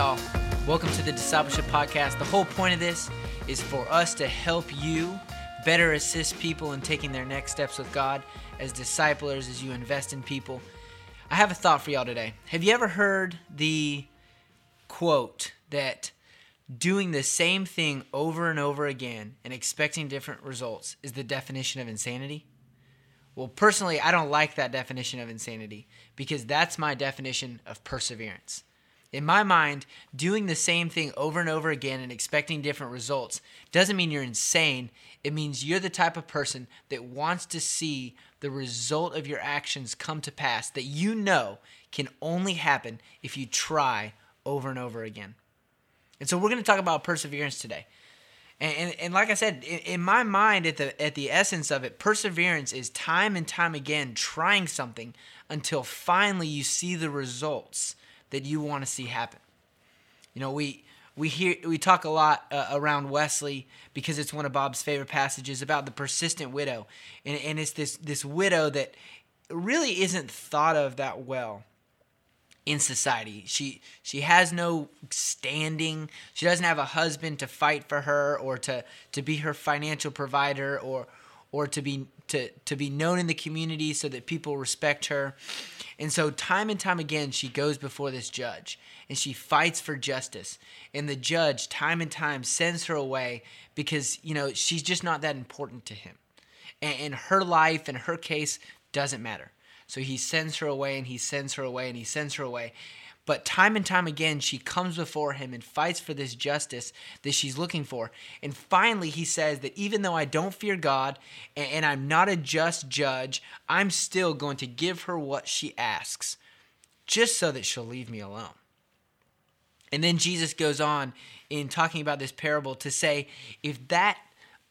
Y'all. Welcome to the Discipleship Podcast. The whole point of this is for us to help you better assist people in taking their next steps with God as disciplers as you invest in people. I have a thought for y'all today. Have you ever heard the quote that doing the same thing over and over again and expecting different results is the definition of insanity? Well, personally, I don't like that definition of insanity because that's my definition of perseverance. In my mind, doing the same thing over and over again and expecting different results doesn't mean you're insane. It means you're the type of person that wants to see the result of your actions come to pass that you know can only happen if you try over and over again. And so we're going to talk about perseverance today. And, and, and, like I said, in, in, my mind, at the at the essence of it, perseverance is time and time again trying something until finally you see the results that you want to see happen. You know, we we hear we talk a lot uh, around Wesley because it's one of Bob's favorite passages about the persistent widow, and and it's this this widow that really isn't thought of that well in society. She she has no standing. She doesn't have a husband to fight for her or to to be her financial provider or or to be to to be known in the community so that people respect her. And so, time and time again, she goes before this judge and she fights for justice. And the judge, time and time, sends her away because, you know, she's just not that important to him. And, and her life and her case doesn't matter. So he sends her away and he sends her away and he sends her away. But time and time again, she comes before him and fights for this justice that she's looking for. And finally, he says that even though I don't fear God and I'm not a just judge, I'm still going to give her what she asks, just so that she'll leave me alone. And then Jesus goes on in talking about this parable to say, if that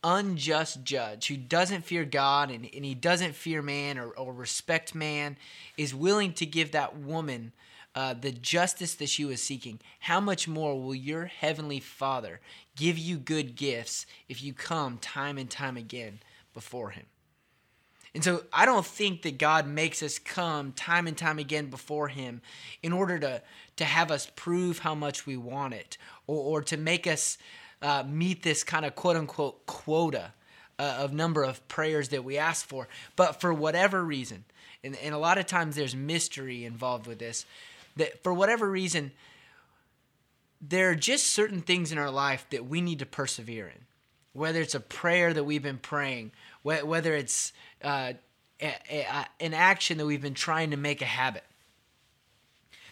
unjust judge who doesn't fear God and, and he doesn't fear man or, or respect man is willing to give that woman uh, the justice that she was seeking, how much more will your heavenly Father give you good gifts if you come time and time again before Him? And so I don't think that God makes us come time and time again before Him in order to, to have us prove how much we want it or, or to make us uh, meet this kind of quote unquote quota uh, of number of prayers that we ask for. But for whatever reason, and, and a lot of times there's mystery involved with this, that for whatever reason, there are just certain things in our life that we need to persevere in. Whether it's a prayer that we've been praying, whether it's uh, a, a, an action that we've been trying to make a habit.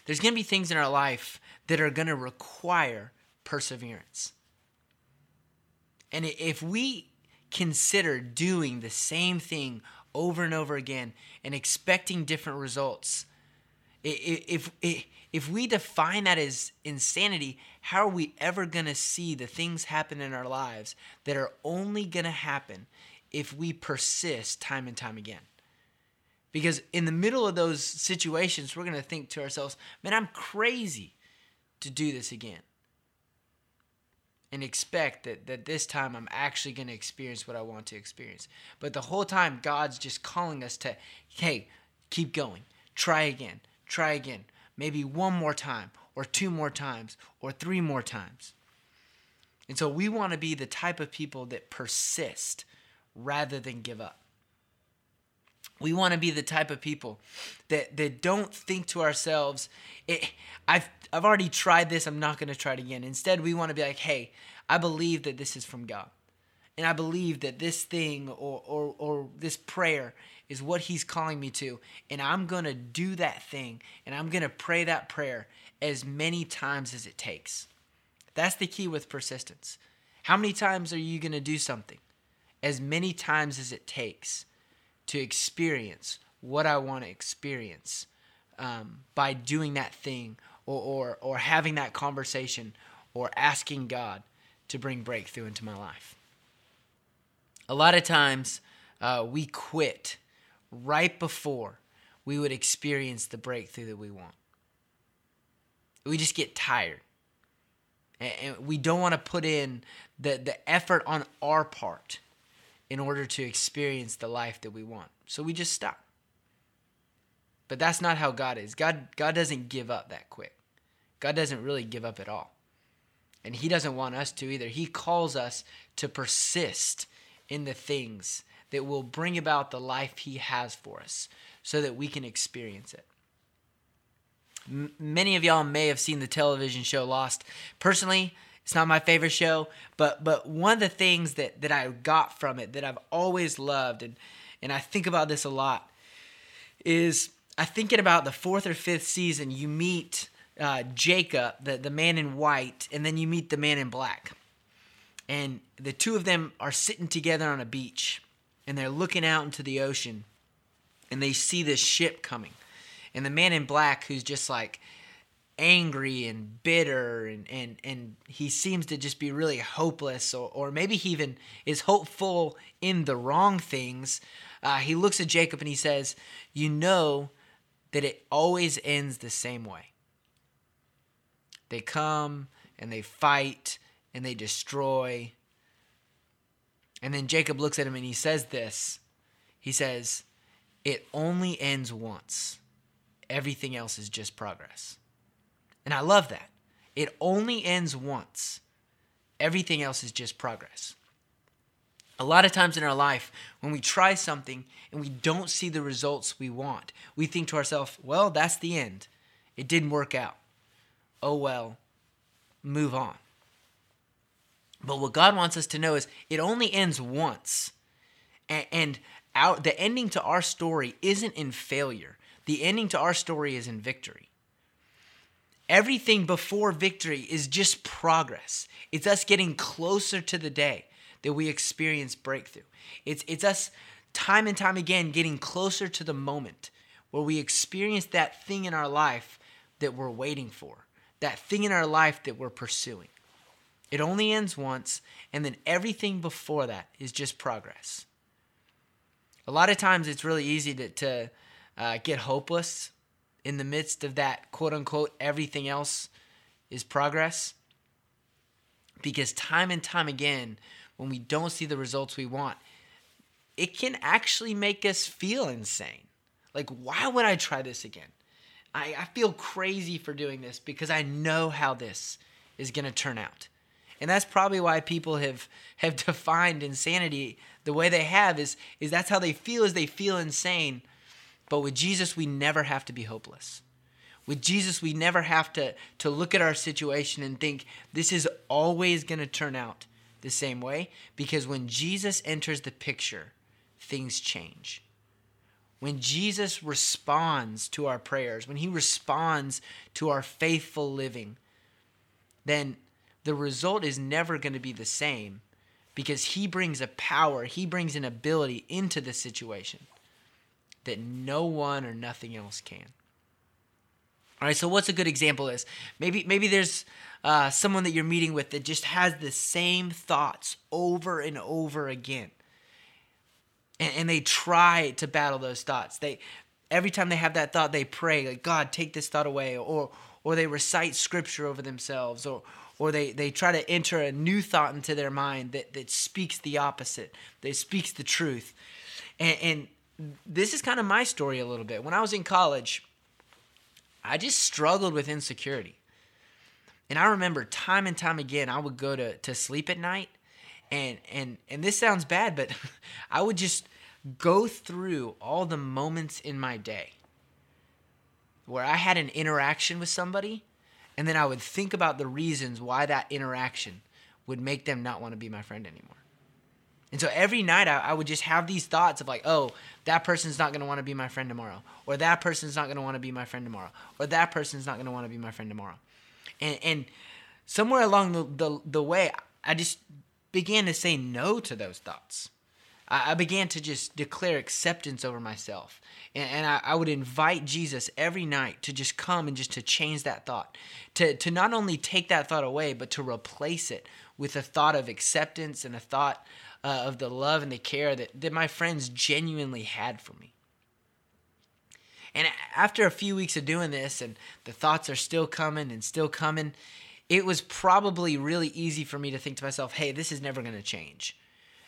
There's going to be things in our life that are going to require perseverance. And if we consider doing the same thing over and over again and expecting different results, if, if, we define that as insanity, how are we ever going to see the things happen in our lives that are only going to happen if we persist time and time again? Because in the middle of those situations, we're going to think to ourselves, man, I'm crazy to do this again. And expect that, that this time I'm actually going to experience what I want to experience. But the whole time, God's just calling us to, hey, keep going, try again, try again, maybe one more time, or two more times, or three more times. And so we want to be the type of people that persist rather than give up. We want to be the type of people that, that don't think to ourselves, I've, I've already tried this, I'm not going to try it again. Instead, we want to be like, hey, I believe that this is from God. And I believe that this thing or, or, or this prayer is what He's calling me to. And I'm going to do that thing and I'm going to pray that prayer as many times as it takes. That's the key with persistence. How many times are you going to do something? As many times as it takes to experience what I want to experience um, by doing that thing or, or, or having that conversation or asking God to bring breakthrough into my life. A lot of times uh, we quit right before we would experience the breakthrough that we want. We just get tired. And we don't want to put in the, the effort on our part in order to experience the life that we want. So we just stop. But that's not how God is. God, God doesn't give up that quick. God doesn't really give up at all. And He doesn't want us to either. He calls us to persist in the things that will bring about the life He has for us so that we can experience it. M- many of y'all may have seen the television show Lost. Personally, it's not my favorite show, but but one of the things that that I got from it that I've always loved and and I think about this a lot is I think in about the fourth or fifth season. You meet uh, Jacob, the the man in white, and then you meet the man in black, and the two of them are sitting together on a beach, and they're looking out into the ocean, and they see this ship coming, and the man in black who's just like angry and bitter and, and, and he seems to just be really hopeless or, or maybe he even is hopeful in the wrong things uh, he looks at jacob and he says you know that it always ends the same way. They come and they fight and they destroy and then jacob looks at him and he says this he says it only ends once everything else is just progress and I love that. It only ends once, everything else is just progress. A lot of times in our life, when we try something and we don't see the results we want, we think to ourselves, well, that's the end. It didn't work out. Oh well, move on. But what God wants us to know is it only ends once. And, the ending to our story isn't in failure, the ending to our story is in victory. Everything before victory is just progress. It's us getting closer to the day that we experience breakthrough. It's, it's us time and time again getting closer to the moment where we experience that thing in our life that we're waiting for, that thing in our life that we're pursuing. It only ends once, and then everything before that is just progress. A lot of times it's really easy to, to uh, get hopeless in the midst of that quote unquote everything else is progress. Because time and time again, when we don't see the results we want, it can actually make us feel insane. Like, why would I try this again? I, I feel crazy for doing this because I know how this is going to turn out. And that's probably why people have, have defined insanity the way they have is, is that's how they feel is they feel insane but with Jesus, we never have to be hopeless. With Jesus, we never have to, to look at our situation and think this is always going to turn out the same way. Because when Jesus enters the picture, things change. When Jesus responds to our prayers, when he responds to our faithful living, then the result is never going to be the same because he brings a power, he brings an ability into the situation that no one or nothing else can. All right, so what's a good example is maybe maybe there's uh, someone that you're meeting with that just has the same thoughts over and over again, and, and they try to battle those thoughts. They every time they have that thought, they pray like God, take this thought away, or or they recite scripture over themselves, or or they, they try to enter a new thought into their mind that, that speaks the opposite, that speaks the truth. And, and this is kind of my story a little bit. When I was in college, I just struggled with insecurity. And I remember time and time again, I would go to, to sleep at night. And, and, and this sounds bad, but I would just go through all the moments in my day where I had an interaction with somebody, and then I would think about the reasons why that interaction would make them not want to be my friend anymore. And so every night I, I, would just have these thoughts of like, oh, that person's not going to want to be my friend tomorrow. Or that person's not going to want to be my friend tomorrow. Or that person's not going to want to be my friend tomorrow. And, and somewhere along the, the, the, way, I just began to say no to those thoughts. I, I began to just declare acceptance over myself. And, and I, I would invite Jesus every night to just come and just to change that thought. To, to not only take that thought away, but to replace it with a thought of acceptance and a thought uh, of the love and the care that, that my friends genuinely had for me. And after a few weeks of doing this, and the thoughts are still coming and still coming, it was probably really easy for me to think to myself, hey, this is never going to change.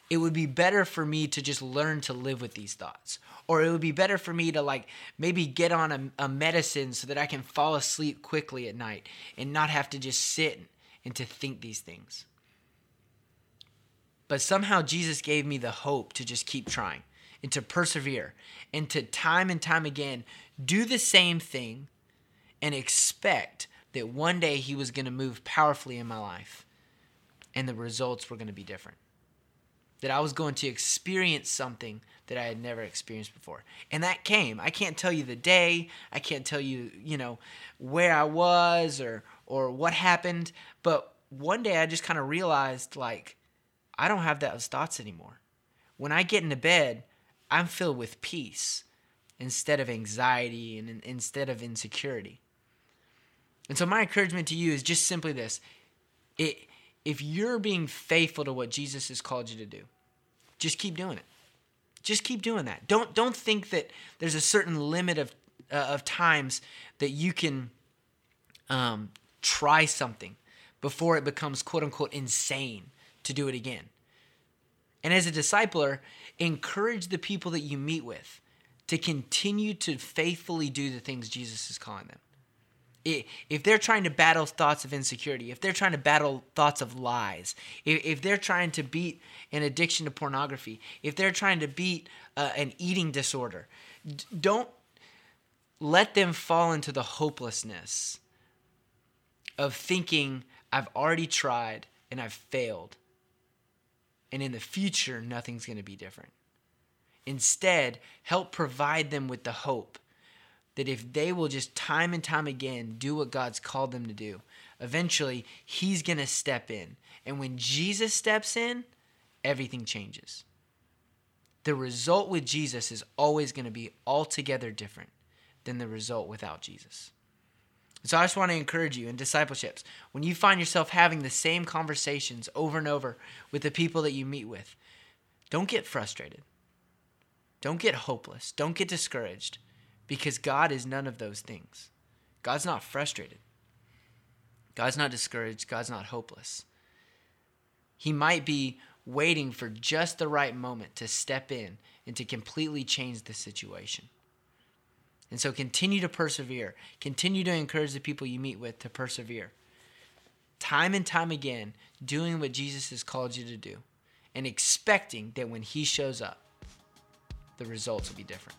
It would be better for me to just learn to live with these thoughts. Or it would be better for me to like maybe get on a, a medicine so that I can fall asleep quickly at night and not have to just sit and to think these things. But somehow Jesus gave me the hope to just keep trying and to persevere and to time and time again do the same thing and expect that one day he was going to move powerfully in my life and the results were going to be different. That I was going to experience something that I had never experienced before. And that came. I can't tell you the day, I can't tell you, you know, where I was or or what happened, but one day I just kind of realized like I don't have those thoughts anymore. When I get into bed, I'm filled with peace instead of anxiety and instead of insecurity. And so my encouragement to you is just simply this. It, if you're being faithful to what Jesus has called you to do, just keep doing it. Just keep doing that. Don't don't think that there's a certain limit of uh, of times that you can um, try something before it becomes quote unquote insane to do it again. And as a discipler, encourage the people that you meet with to continue to faithfully do the things Jesus is calling them. If they're trying to battle thoughts of insecurity, if they're trying to battle thoughts of lies, if they're trying to beat an addiction to pornography, if they're trying to beat uh, an eating disorder, don't let them fall into the hopelessness of thinking, I've already tried and I've failed. And in the future, nothing's going to be different. Instead, help provide them with the hope that if they will just time and time again do what God's called them to do, eventually He's going to step in. And when Jesus steps in, everything changes. The result with Jesus is always going to be altogether different than the result without Jesus. So I just want to encourage you in discipleships, when you find yourself having the same conversations over and over with the people that you meet with, don't get frustrated. Don't get hopeless. Don't get discouraged because God is none of those things. God's not frustrated. God's not discouraged. God's not hopeless. He might be waiting for just the right moment to step in and to completely change the situation. And so continue to persevere. Continue to encourage the people you meet with to persevere. Time and time again, doing what Jesus has called you to do and expecting that when he shows up, the results will be different.